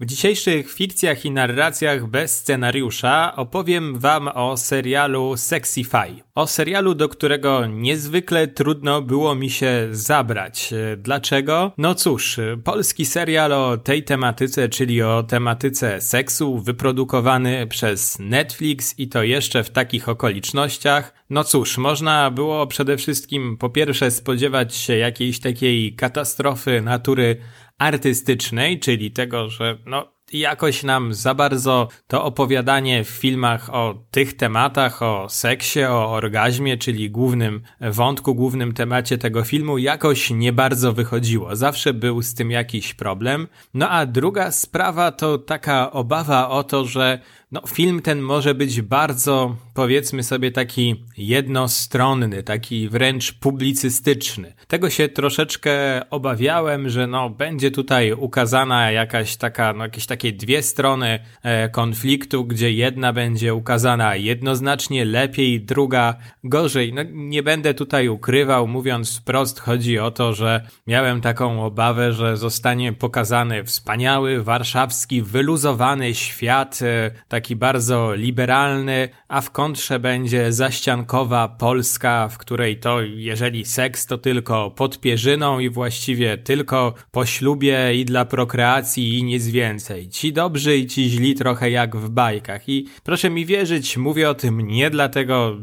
W dzisiejszych fikcjach i narracjach bez scenariusza opowiem Wam o serialu Sexify. O serialu, do którego niezwykle trudno było mi się zabrać. Dlaczego? No cóż, polski serial o tej tematyce, czyli o tematyce seksu, wyprodukowany przez Netflix i to jeszcze w takich okolicznościach. No cóż, można było przede wszystkim po pierwsze spodziewać się jakiejś takiej katastrofy natury artystycznej, czyli tego, że no jakoś nam za bardzo to opowiadanie w filmach o tych tematach, o seksie, o orgazmie, czyli głównym wątku, głównym temacie tego filmu, jakoś nie bardzo wychodziło. Zawsze był z tym jakiś problem. No a druga sprawa to taka obawa o to, że no, film ten może być bardzo, powiedzmy sobie, taki jednostronny, taki wręcz publicystyczny. Tego się troszeczkę obawiałem, że no, będzie tutaj ukazana jakaś taka, no, jakieś takie dwie strony e, konfliktu, gdzie jedna będzie ukazana jednoznacznie lepiej, druga gorzej. No, nie będę tutaj ukrywał, mówiąc wprost, chodzi o to, że miałem taką obawę, że zostanie pokazany wspaniały, warszawski, wyluzowany świat, e, taki bardzo liberalny, a w kontrze będzie zaściankowa Polska, w której to jeżeli seks to tylko pod pierzyną i właściwie tylko po ślubie i dla prokreacji i nic więcej. Ci dobrzy i ci źli trochę jak w bajkach i proszę mi wierzyć, mówię o tym nie dlatego,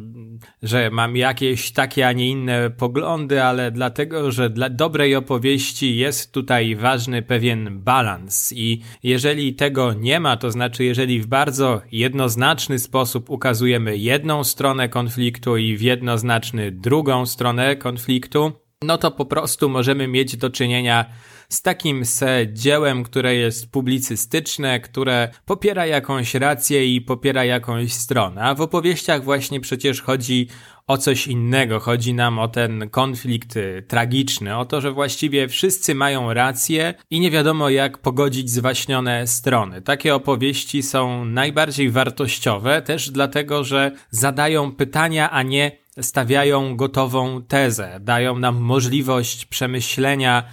że mam jakieś takie, a nie inne poglądy, ale dlatego, że dla dobrej opowieści jest tutaj ważny pewien balans i jeżeli tego nie ma, to znaczy jeżeli w bardzo jednoznaczny sposób ukazujemy jedną stronę konfliktu i w jednoznaczny drugą stronę konfliktu, no to po prostu możemy mieć do czynienia z takim se dziełem, które jest publicystyczne, które popiera jakąś rację i popiera jakąś stronę. A w opowieściach właśnie przecież chodzi o coś innego. Chodzi nam o ten konflikt y, tragiczny, o to, że właściwie wszyscy mają rację i nie wiadomo jak pogodzić zwaśnione strony. Takie opowieści są najbardziej wartościowe też dlatego, że zadają pytania, a nie stawiają gotową tezę. Dają nam możliwość przemyślenia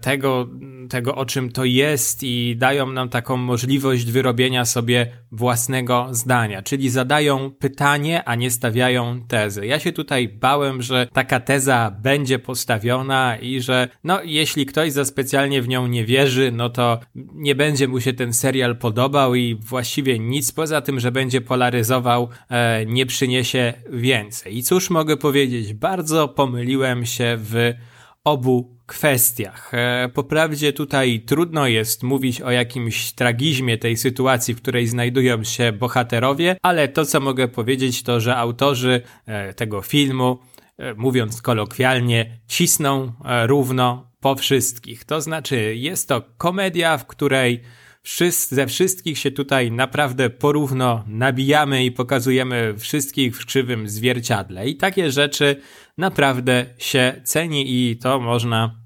tego, tego, o czym to jest i dają nam taką możliwość wyrobienia sobie własnego zdania, czyli zadają pytanie, a nie stawiają tezy. Ja się tutaj bałem, że taka teza będzie postawiona i że no, jeśli ktoś za specjalnie w nią nie wierzy, no to nie będzie mu się ten serial podobał i właściwie nic poza tym, że będzie polaryzował, e, nie przyniesie więcej. I cóż mogę powiedzieć? Bardzo pomyliłem się w obu kwestiach. E, poprawdzie tutaj trudno jest mówić o jakimś tragizmie tej sytuacji, w której znajdują się bohaterowie, ale to co mogę powiedzieć to, że autorzy e, tego filmu, e, mówiąc kolokwialnie, cisną równo po wszystkich. To znaczy jest to komedia, w której ze wszystkich się tutaj naprawdę porówno nabijamy i pokazujemy wszystkich w krzywym zwierciadle. I takie rzeczy naprawdę się ceni i to można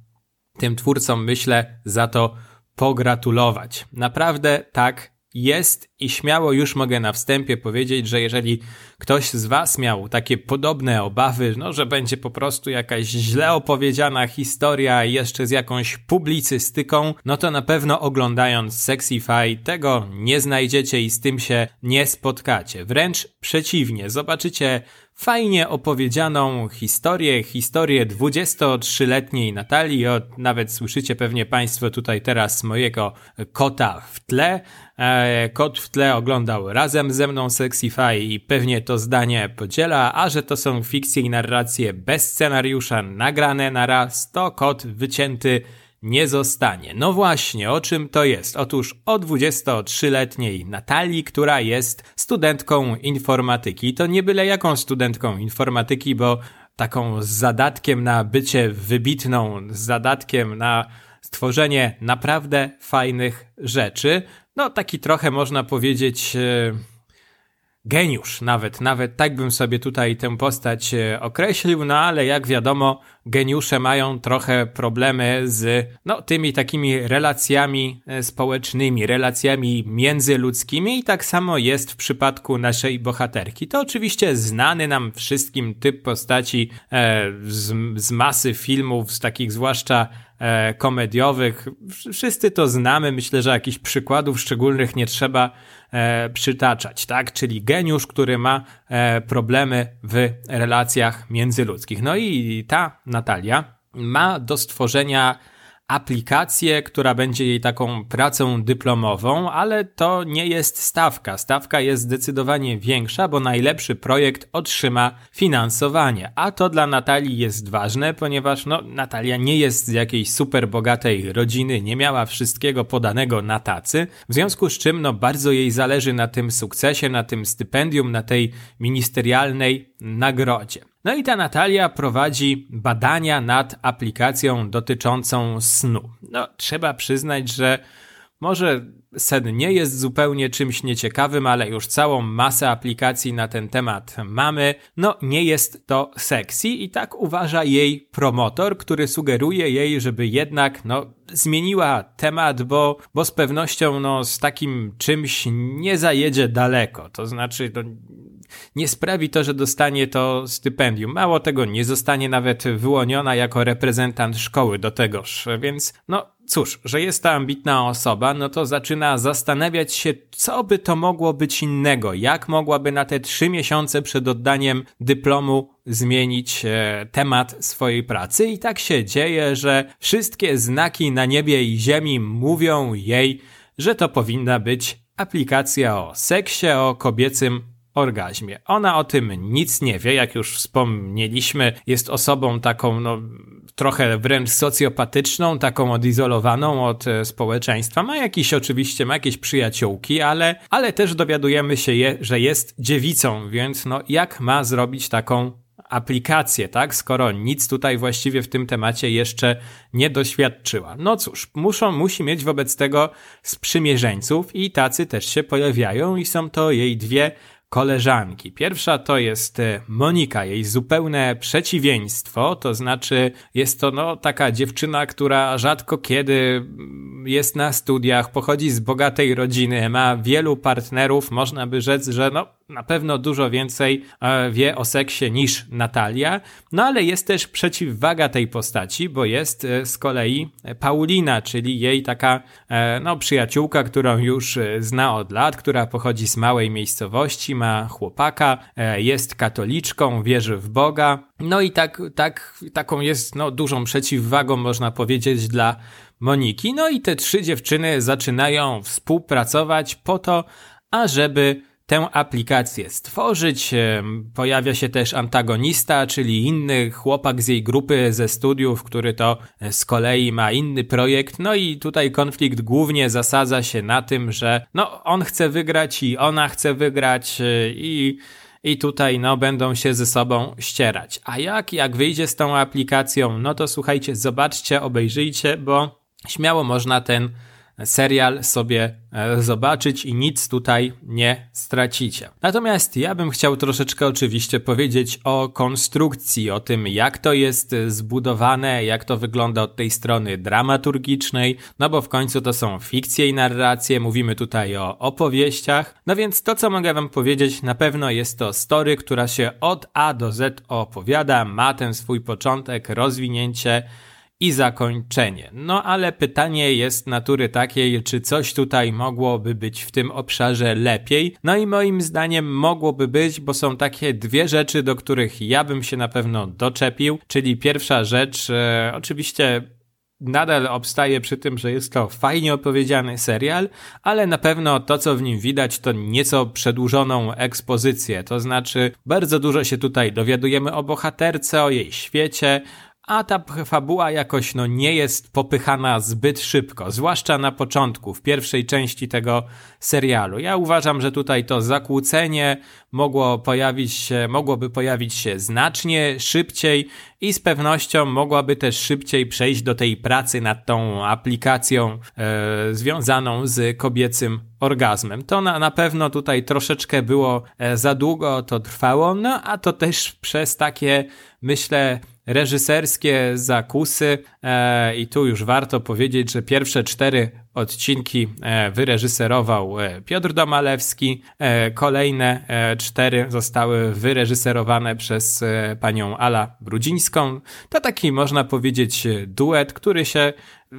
tym twórcom, myślę, za to pogratulować. Naprawdę tak jest i śmiało już mogę na wstępie powiedzieć, że jeżeli ktoś z Was miał takie podobne obawy, no, że będzie po prostu jakaś źle opowiedziana historia jeszcze z jakąś publicystyką, no to na pewno oglądając Sexify tego nie znajdziecie i z tym się nie spotkacie. Wręcz przeciwnie, zobaczycie fajnie opowiedzianą historię, historię 23-letniej Natalii. O, nawet słyszycie pewnie Państwo tutaj teraz mojego kota w tle. E, kot w tle oglądał razem ze mną Sexify i pewnie to zdanie podziela, a że to są fikcje i narracje bez scenariusza nagrane na raz, to kot wycięty nie zostanie. No właśnie, o czym to jest? Otóż o 23-letniej Natalii, która jest studentką informatyki. To nie byle jaką studentką informatyki, bo taką z zadatkiem na bycie wybitną, z zadatkiem na stworzenie naprawdę fajnych rzeczy. No taki trochę można powiedzieć... Yy geniusz, nawet, nawet tak bym sobie tutaj tę postać e, określił, no ale jak wiadomo, geniusze mają trochę problemy z, no, tymi takimi relacjami e, społecznymi, relacjami międzyludzkimi i tak samo jest w przypadku naszej bohaterki. To oczywiście znany nam wszystkim typ postaci e, z, z masy filmów, z takich zwłaszcza komediowych. Wszyscy to znamy, myślę, że jakichś przykładów szczególnych nie trzeba e, przytaczać, tak? Czyli geniusz, który ma e, problemy w relacjach międzyludzkich. No i ta Natalia ma do stworzenia aplikację, która będzie jej taką pracą dyplomową, ale to nie jest stawka. Stawka jest zdecydowanie większa, bo najlepszy projekt otrzyma finansowanie. A to dla Natalii jest ważne, ponieważ no, Natalia nie jest z jakiejś super bogatej rodziny, nie miała wszystkiego podanego na tacy, w związku z czym no, bardzo jej zależy na tym sukcesie, na tym stypendium, na tej ministerialnej nagrodzie. No i ta Natalia prowadzi badania nad aplikacją dotyczącą snu. No, trzeba przyznać, że może sen nie jest zupełnie czymś nieciekawym, ale już całą masę aplikacji na ten temat mamy. No, nie jest to sexy i tak uważa jej promotor, który sugeruje jej, żeby jednak, no, zmieniła temat, bo, bo z pewnością, no, z takim czymś nie zajedzie daleko. To znaczy, to nie sprawi to, że dostanie to stypendium. Mało tego, nie zostanie nawet wyłoniona jako reprezentant szkoły do tegoż, więc no cóż, że jest to ambitna osoba, no to zaczyna zastanawiać się, co by to mogło być innego, jak mogłaby na te trzy miesiące przed oddaniem dyplomu zmienić e, temat swojej pracy? I tak się dzieje, że wszystkie znaki na niebie i ziemi mówią jej, że to powinna być aplikacja o seksie, o kobiecym orgazmie. Ona o tym nic nie wie, jak już wspomnieliśmy, jest osobą taką, no, trochę wręcz socjopatyczną, taką odizolowaną od e, społeczeństwa. Ma jakieś oczywiście, ma jakieś przyjaciółki, ale, ale też dowiadujemy się, je, że jest dziewicą, więc no, jak ma zrobić taką aplikację, tak? Skoro nic tutaj właściwie w tym temacie jeszcze nie doświadczyła. No cóż, muszą, musi mieć wobec tego sprzymierzeńców i tacy też się pojawiają i są to jej dwie koleżanki. Pierwsza to jest e, Monika, jej zupełne przeciwieństwo, to znaczy jest to no, taka dziewczyna, która rzadko kiedy jest na studiach, pochodzi z bogatej rodziny, ma wielu partnerów, można by rzec, że no, na pewno dużo więcej e, wie o seksie niż Natalia, no ale jest też przeciwwaga tej postaci, bo jest e, z kolei Paulina, czyli jej taka e, no, przyjaciółka, którą już zna od lat, która pochodzi z małej miejscowości, ma chłopaka, jest katoliczką, wierzy w Boga, no i tak, tak, taką jest no, dużą przeciwwagą, można powiedzieć, dla Moniki. No i te trzy dziewczyny zaczynają współpracować po to, ażeby tę aplikację stworzyć. Pojawia się też antagonista, czyli inny chłopak z jej grupy ze studiów, który to e, z kolei ma inny projekt. No i tutaj konflikt głównie zasadza się na tym, że no on chce wygrać i ona chce wygrać e, i i tutaj no będą się ze sobą ścierać. A jak jak wyjdzie z tą aplikacją, no to słuchajcie, zobaczcie, obejrzyjcie, bo śmiało można ten serial sobie e, zobaczyć i nic tutaj nie stracicie. Natomiast ja bym chciał troszeczkę oczywiście powiedzieć o konstrukcji, o tym jak to jest zbudowane, jak to wygląda od tej strony dramaturgicznej, no bo w końcu to są fikcje i narracje, mówimy tutaj o opowieściach. No więc to co mogę wam powiedzieć, na pewno jest to story, która się od A do Z opowiada, ma ten swój początek, rozwinięcie, i zakończenie. No ale pytanie jest natury takiej, czy coś tutaj mogłoby być w tym obszarze lepiej. No i moim zdaniem mogłoby być, bo są takie dwie rzeczy, do których ja bym się na pewno doczepił. Czyli pierwsza rzecz, e, oczywiście nadal obstaję przy tym, że jest to fajnie opowiedziany serial, ale na pewno to, co w nim widać, to nieco przedłużoną ekspozycję. To znaczy, bardzo dużo się tutaj dowiadujemy o bohaterce, o jej świecie, a ta fabuła jakoś no nie jest popychana zbyt szybko, zwłaszcza na początku, w pierwszej części tego serialu. Ja uważam, że tutaj to zakłócenie mogło pojawić się, mogłoby pojawić się znacznie szybciej i z pewnością mogłaby też szybciej przejść do tej pracy nad tą aplikacją e, związaną z kobiecym orgazmem. To na, na pewno tutaj troszeczkę było e, za długo to trwało, no a to też przez takie, myślę, reżyserskie zakusy e, i tu już warto powiedzieć, że pierwsze cztery odcinki e, wyreżyserował e, Piotr Domalewski. E, kolejne cztery zostały wyreżyserowane przez panią Ala Brudzińską. To taki, można powiedzieć, duet, który się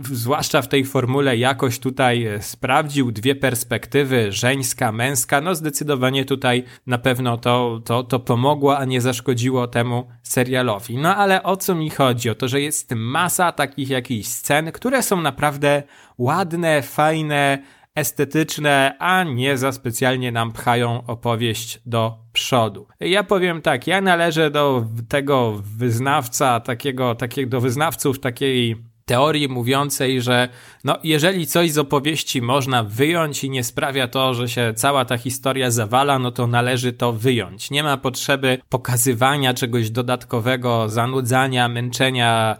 zwłaszcza w tej formule jakoś tutaj sprawdził dwie perspektywy, żeńska, męska, no zdecydowanie tutaj na pewno to, to, to pomogło, a nie zaszkodziło temu serialowi. No ale o co mi chodzi? O to, że jest masa takich jakichś scen, które są naprawdę ładne, fajne, estetyczne, a nie za specjalnie nam pchają opowieść do przodu. Ja powiem tak, ja należę do tego wyznawca, takiego, takiego do wyznawców takiej teorii mówiącej, że no, jeżeli coś z opowieści można wyjąć i nie sprawia to, że się cała ta historia zawala, no to należy to wyjąć. Nie ma potrzeby pokazywania czegoś dodatkowego, zanudzania, męczenia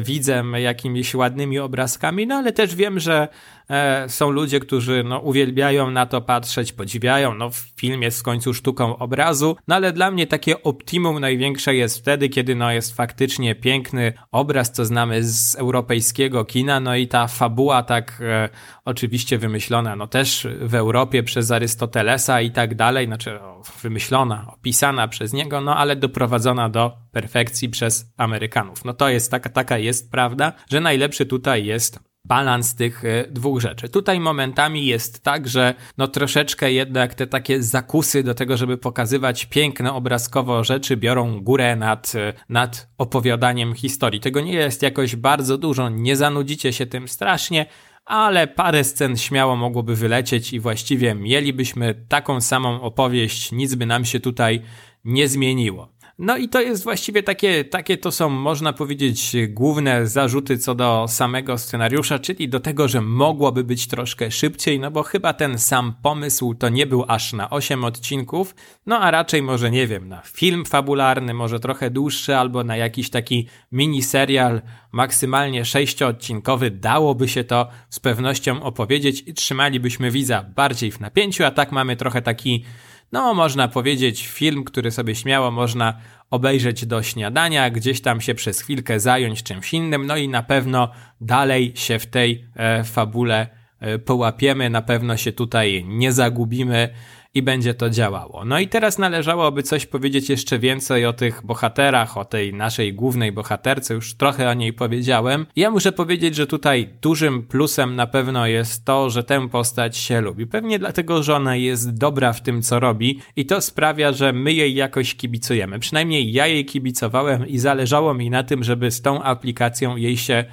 widzem jakimiś ładnymi obrazkami, no ale też wiem, że E, są ludzie, którzy no, uwielbiają na to patrzeć, podziwiają. No, film jest w końcu sztuką obrazu, no ale dla mnie takie optimum największe jest wtedy, kiedy no, jest faktycznie piękny obraz, co znamy z europejskiego kina, no i ta fabuła tak e, oczywiście wymyślona, no też w Europie przez Arystotelesa i tak dalej, znaczy wymyślona, opisana przez niego, no ale doprowadzona do perfekcji przez Amerykanów. No to jest taka, taka jest prawda, że najlepszy tutaj jest balans tych e, dwóch rzeczy. Tutaj momentami jest tak, że no troszeczkę jednak te takie zakusy do tego, żeby pokazywać piękne obrazkowo rzeczy biorą górę nad, e, nad opowiadaniem historii. Tego nie jest jakoś bardzo dużo, nie zanudzicie się tym strasznie, ale parę scen śmiało mogłoby wylecieć i właściwie mielibyśmy taką samą opowieść, nic by nam się tutaj nie zmieniło. No i to jest właściwie takie, takie to są, można powiedzieć, główne zarzuty co do samego scenariusza, czyli do tego, że mogłoby być troszkę szybciej, no bo chyba ten sam pomysł to nie był aż na 8 odcinków, no a raczej może, nie wiem, na film fabularny, może trochę dłuższy, albo na jakiś taki miniserial, maksymalnie 6-odcinkowy, dałoby się to z pewnością opowiedzieć i trzymalibyśmy widza bardziej w napięciu, a tak mamy trochę taki no, można powiedzieć, film, który sobie śmiało można obejrzeć do śniadania, gdzieś tam się przez chwilkę zająć czymś innym, no i na pewno dalej się w tej e, fabule e, połapiemy, na pewno się tutaj nie zagubimy i będzie to działało. No i teraz należałoby coś powiedzieć jeszcze więcej o tych bohaterach, o tej naszej głównej bohaterce, już trochę o niej powiedziałem. Ja muszę powiedzieć, że tutaj dużym plusem na pewno jest to, że tę postać się lubi. Pewnie dlatego, że ona jest dobra w tym, co robi i to sprawia, że my jej jakoś kibicujemy. Przynajmniej ja jej kibicowałem i zależało mi na tym, żeby z tą aplikacją jej się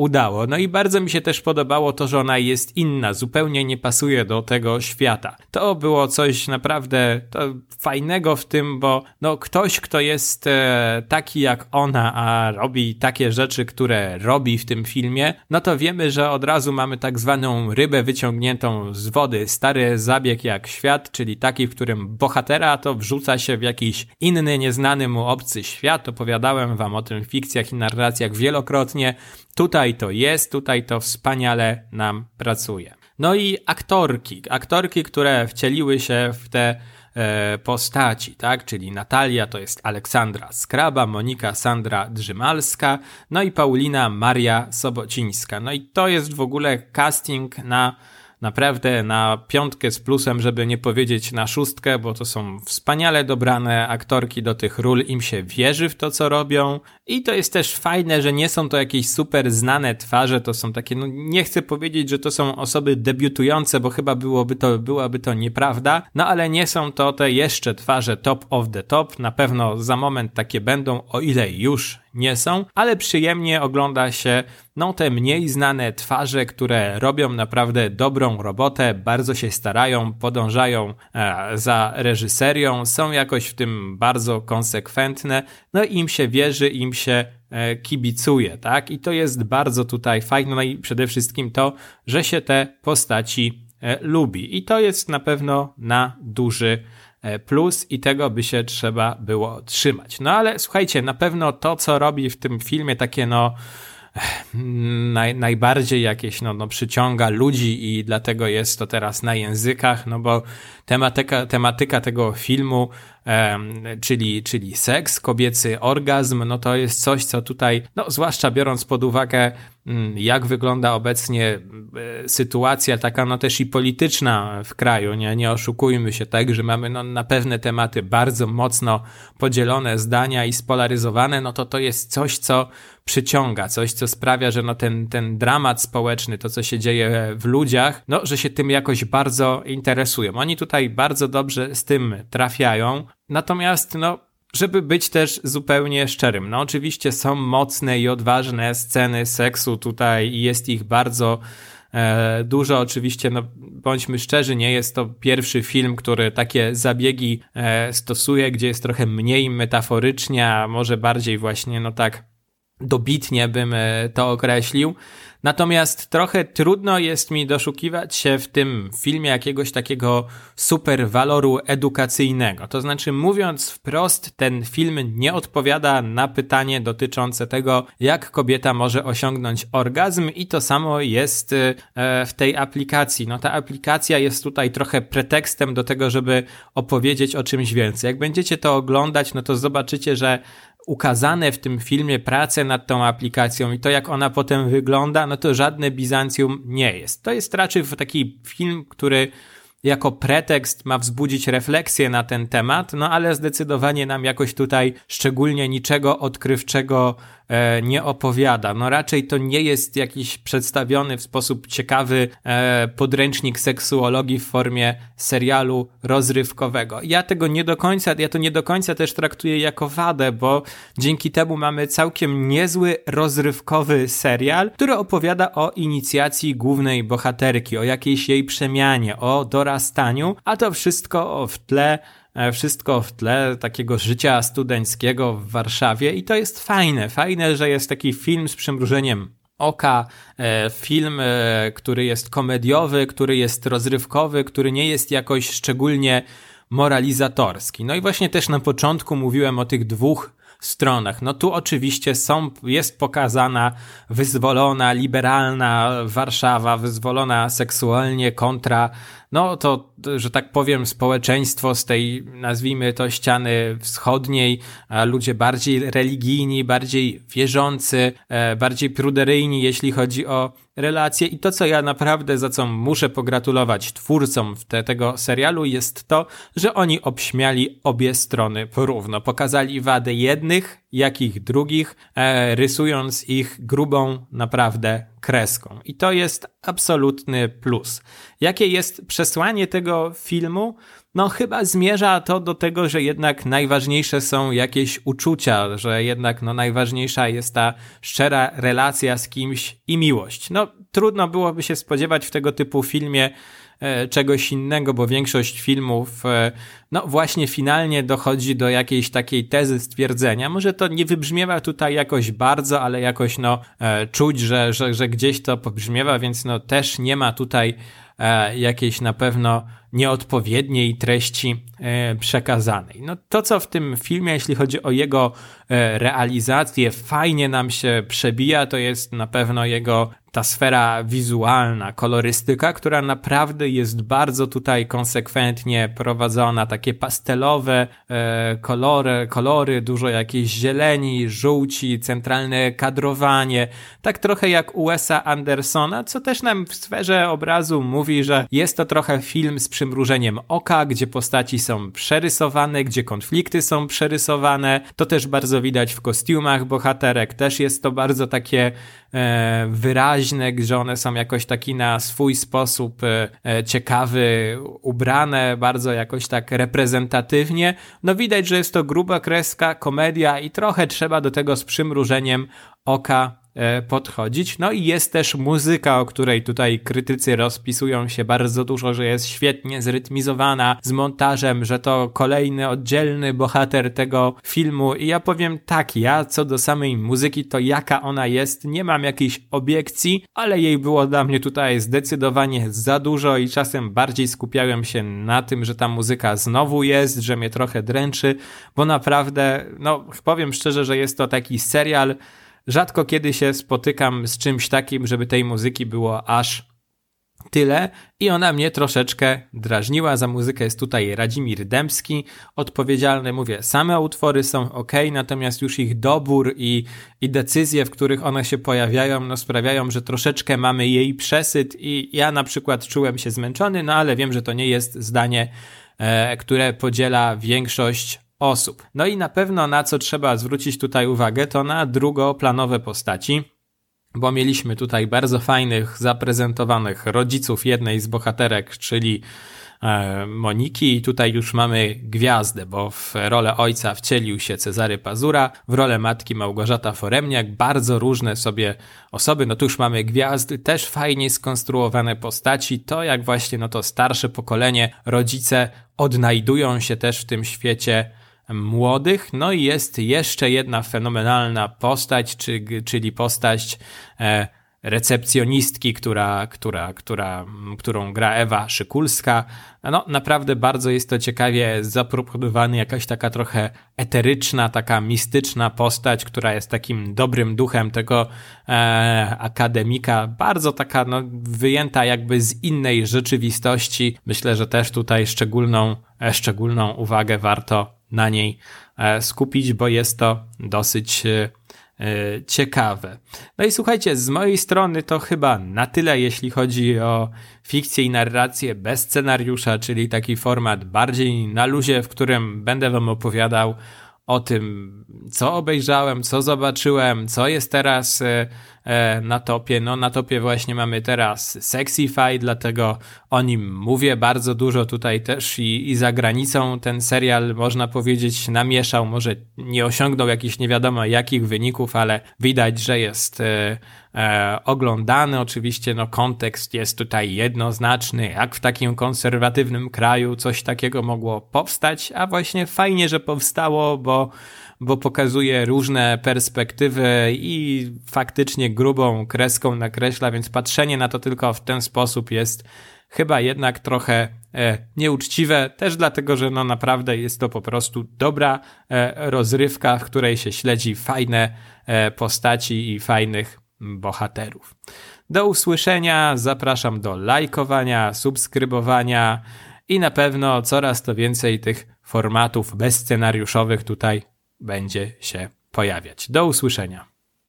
udało. No i bardzo mi się też podobało to, że ona jest inna, zupełnie nie pasuje do tego świata. To było coś naprawdę fajnego w tym, bo no ktoś, kto jest e, taki jak ona, a robi takie rzeczy, które robi w tym filmie, no to wiemy, że od razu mamy tak zwaną rybę wyciągniętą z wody. Stary zabieg jak świat, czyli taki, w którym bohatera to wrzuca się w jakiś inny, nieznany mu obcy świat. Opowiadałem wam o tym w fikcjach i narracjach wielokrotnie. Tutaj to jest, tutaj to wspaniale nam pracuje. No i aktorki, aktorki, które wcieliły się w te e, postaci, tak? Czyli Natalia to jest Aleksandra Skraba, Monika Sandra Drzymalska, no i Paulina Maria Sobocińska. No i to jest w ogóle casting na naprawdę na piątkę z plusem, żeby nie powiedzieć na szóstkę, bo to są wspaniale dobrane aktorki do tych ról, im się wierzy w to, co robią. I to jest też fajne, że nie są to jakieś super znane twarze, to są takie, no nie chcę powiedzieć, że to są osoby debiutujące, bo chyba byłoby to, byłaby to nieprawda, no ale nie są to te jeszcze twarze top of the top, na pewno za moment takie będą, o ile już nie są, ale przyjemnie ogląda się no te mniej znane twarze, które robią naprawdę dobrą robotę, bardzo się starają, podążają e, za reżyserią, są jakoś w tym bardzo konsekwentne, no im się wierzy, im się e, kibicuje, tak? I to jest bardzo tutaj fajne, no i przede wszystkim to, że się te postaci e, lubi. I to jest na pewno na duży plus i tego by się trzeba było trzymać. No ale słuchajcie, na pewno to, co robi w tym filmie, takie no naj, najbardziej jakieś, no, no, przyciąga ludzi i dlatego jest to teraz na językach, no bo tematyka, tematyka tego filmu czyli, czyli seks, kobiecy orgazm, no to jest coś, co tutaj, no zwłaszcza biorąc pod uwagę, mm, jak wygląda obecnie e, sytuacja taka, no też i polityczna w kraju, nie, nie oszukujmy się, tak, że mamy no, na pewne tematy bardzo mocno podzielone zdania i spolaryzowane, no to to jest coś, co przyciąga, coś, co sprawia, że no ten, ten dramat społeczny, to co się dzieje w ludziach, no, że się tym jakoś bardzo interesują. Oni tutaj bardzo dobrze z tym trafiają, natomiast no, żeby być też zupełnie szczerym, no oczywiście są mocne i odważne sceny seksu tutaj i jest ich bardzo e, dużo. Oczywiście, no bądźmy szczerzy, nie jest to pierwszy film, który takie zabiegi e, stosuje, gdzie jest trochę mniej metaforycznie, a może bardziej właśnie, no tak dobitnie bym e, to określił. Natomiast trochę trudno jest mi doszukiwać się w tym filmie jakiegoś takiego super waloru edukacyjnego. To znaczy, mówiąc wprost, ten film nie odpowiada na pytanie dotyczące tego, jak kobieta może osiągnąć orgazm, i to samo jest e, w tej aplikacji. No, ta aplikacja jest tutaj trochę pretekstem do tego, żeby opowiedzieć o czymś więcej. Jak będziecie to oglądać, no to zobaczycie, że ukazane w tym filmie prace nad tą aplikacją i to, jak ona potem wygląda, no to żadne Bizancjum nie jest. To jest raczej taki film, który jako pretekst ma wzbudzić refleksję na ten temat, no ale zdecydowanie nam jakoś tutaj szczególnie niczego odkrywczego nie opowiada. No raczej to nie jest jakiś przedstawiony w sposób ciekawy e, podręcznik seksuologii w formie serialu rozrywkowego. Ja tego nie do końca, ja to nie do końca też traktuję jako wadę, bo dzięki temu mamy całkiem niezły rozrywkowy serial, który opowiada o inicjacji głównej bohaterki, o jakiejś jej przemianie, o dorastaniu, a to wszystko w tle E, wszystko w tle takiego życia studenckiego w Warszawie i to jest fajne. Fajne, że jest taki film z przymrużeniem oka, e, film, e, który jest komediowy, który jest rozrywkowy, który nie jest jakoś szczególnie moralizatorski. No i właśnie też na początku mówiłem o tych dwóch stronach. No tu oczywiście są, jest pokazana wyzwolona, liberalna Warszawa, wyzwolona seksualnie kontra no to, że tak powiem, społeczeństwo z tej, nazwijmy to, ściany wschodniej, ludzie bardziej religijni, bardziej wierzący, e, bardziej pruderyjni, jeśli chodzi o relacje. I to, co ja naprawdę, za co muszę pogratulować twórcom te, tego serialu, jest to, że oni obśmiali obie strony porówno. Pokazali wady jednych, jak ich drugich, e, rysując ich grubą, naprawdę kreską. I to jest absolutny plus. Jakie jest przesłanie tego filmu? No, chyba zmierza to do tego, że jednak najważniejsze są jakieś uczucia, że jednak no, najważniejsza jest ta szczera relacja z kimś i miłość. No, trudno byłoby się spodziewać w tego typu filmie czegoś innego, bo większość filmów, e, no właśnie finalnie dochodzi do jakiejś takiej tezy stwierdzenia. Może to nie wybrzmiewa tutaj jakoś bardzo, ale jakoś no e, czuć, że, że, że gdzieś to pobrzmiewa, więc no też nie ma tutaj jakiejś na pewno nieodpowiedniej treści przekazanej. No to, co w tym filmie, jeśli chodzi o jego realizację, fajnie nam się przebija, to jest na pewno jego ta sfera wizualna, kolorystyka, która naprawdę jest bardzo tutaj konsekwentnie prowadzona, takie pastelowe e, kolory, kolory, dużo jakiejś zieleni, żółci, centralne kadrowanie, tak trochę jak u Wes'a Andersona, co też nam w sferze obrazu mówi, że jest to trochę film z przymrużeniem oka, gdzie postaci są przerysowane, gdzie konflikty są przerysowane, to też bardzo widać w kostiumach bohaterek, też jest to bardzo takie e, wyraźne, że one są jakoś taki na swój sposób e, ciekawy, ubrane, bardzo jakoś tak reprezentatywnie. No widać, że jest to gruba kreska, komedia i trochę trzeba do tego z przymrużeniem oka podchodzić. No i jest też muzyka, o której tutaj krytycy rozpisują się bardzo dużo, że jest świetnie zrytmizowana z montażem, że to kolejny oddzielny bohater tego filmu. I ja powiem tak, ja co do samej muzyki, to jaka ona jest, nie mam jakiejś obiekcji, ale jej było dla mnie tutaj zdecydowanie za dużo i czasem bardziej skupiałem się na tym, że ta muzyka znowu jest, że mnie trochę dręczy, bo naprawdę, no powiem szczerze, że jest to taki serial, Rzadko kiedy się spotykam z czymś takim, żeby tej muzyki było aż Tyle i ona mnie troszeczkę drażniła. Za muzykę jest tutaj Radzimir Dębski, odpowiedzialny, mówię, same utwory są ok, natomiast już ich dobór i, i decyzje, w których one się pojawiają, no sprawiają, że troszeczkę mamy jej przesyt i ja na przykład czułem się zmęczony, no ale wiem, że to nie jest zdanie, e, które podziela większość osób. No i na pewno na co trzeba zwrócić tutaj uwagę, to na drugoplanowe postaci bo mieliśmy tutaj bardzo fajnych, zaprezentowanych rodziców jednej z bohaterek, czyli e, Moniki. I tutaj już mamy gwiazdę, bo w rolę ojca wcielił się Cezary Pazura, w rolę matki Małgorzata Foremniak, bardzo różne sobie osoby, no tu już mamy gwiazdy, też fajnie skonstruowane postaci, to jak właśnie no to starsze pokolenie, rodzice odnajdują się też w tym świecie młodych. No i jest jeszcze jedna fenomenalna postać, czyli postać e, recepcjonistki, która, która, która, którą gra Ewa Szykulska. No, naprawdę bardzo jest to ciekawie zaproponowany, jakaś taka trochę eteryczna, taka mistyczna postać, która jest takim dobrym duchem tego e, akademika. Bardzo taka, no, wyjęta jakby z innej rzeczywistości. Myślę, że też tutaj szczególną, e, szczególną uwagę warto na niej e, skupić, bo jest to dosyć e, e, ciekawe. No i słuchajcie, z mojej strony to chyba na tyle, jeśli chodzi o fikcję i narrację bez scenariusza, czyli taki format bardziej na luzie, w którym będę Wam opowiadał o tym, co obejrzałem, co zobaczyłem, co jest teraz na topie. No na topie właśnie mamy teraz Sexify, dlatego o nim mówię bardzo dużo tutaj też i, i za granicą ten serial można powiedzieć namieszał, może nie osiągnął jakichś nie wiadomo jakich wyników, ale widać, że jest e, e, oglądany. Oczywiście no kontekst jest tutaj jednoznaczny, jak w takim konserwatywnym kraju coś takiego mogło powstać, a właśnie fajnie, że powstało, bo bo pokazuje różne perspektywy i faktycznie grubą kreską nakreśla, więc patrzenie na to tylko w ten sposób jest chyba jednak trochę e, nieuczciwe, też dlatego, że no naprawdę jest to po prostu dobra e, rozrywka, w której się śledzi fajne e, postaci i fajnych bohaterów. Do usłyszenia, zapraszam do lajkowania, subskrybowania i na pewno coraz to więcej tych formatów bezscenariuszowych tutaj będzie się pojawiać. Do usłyszenia.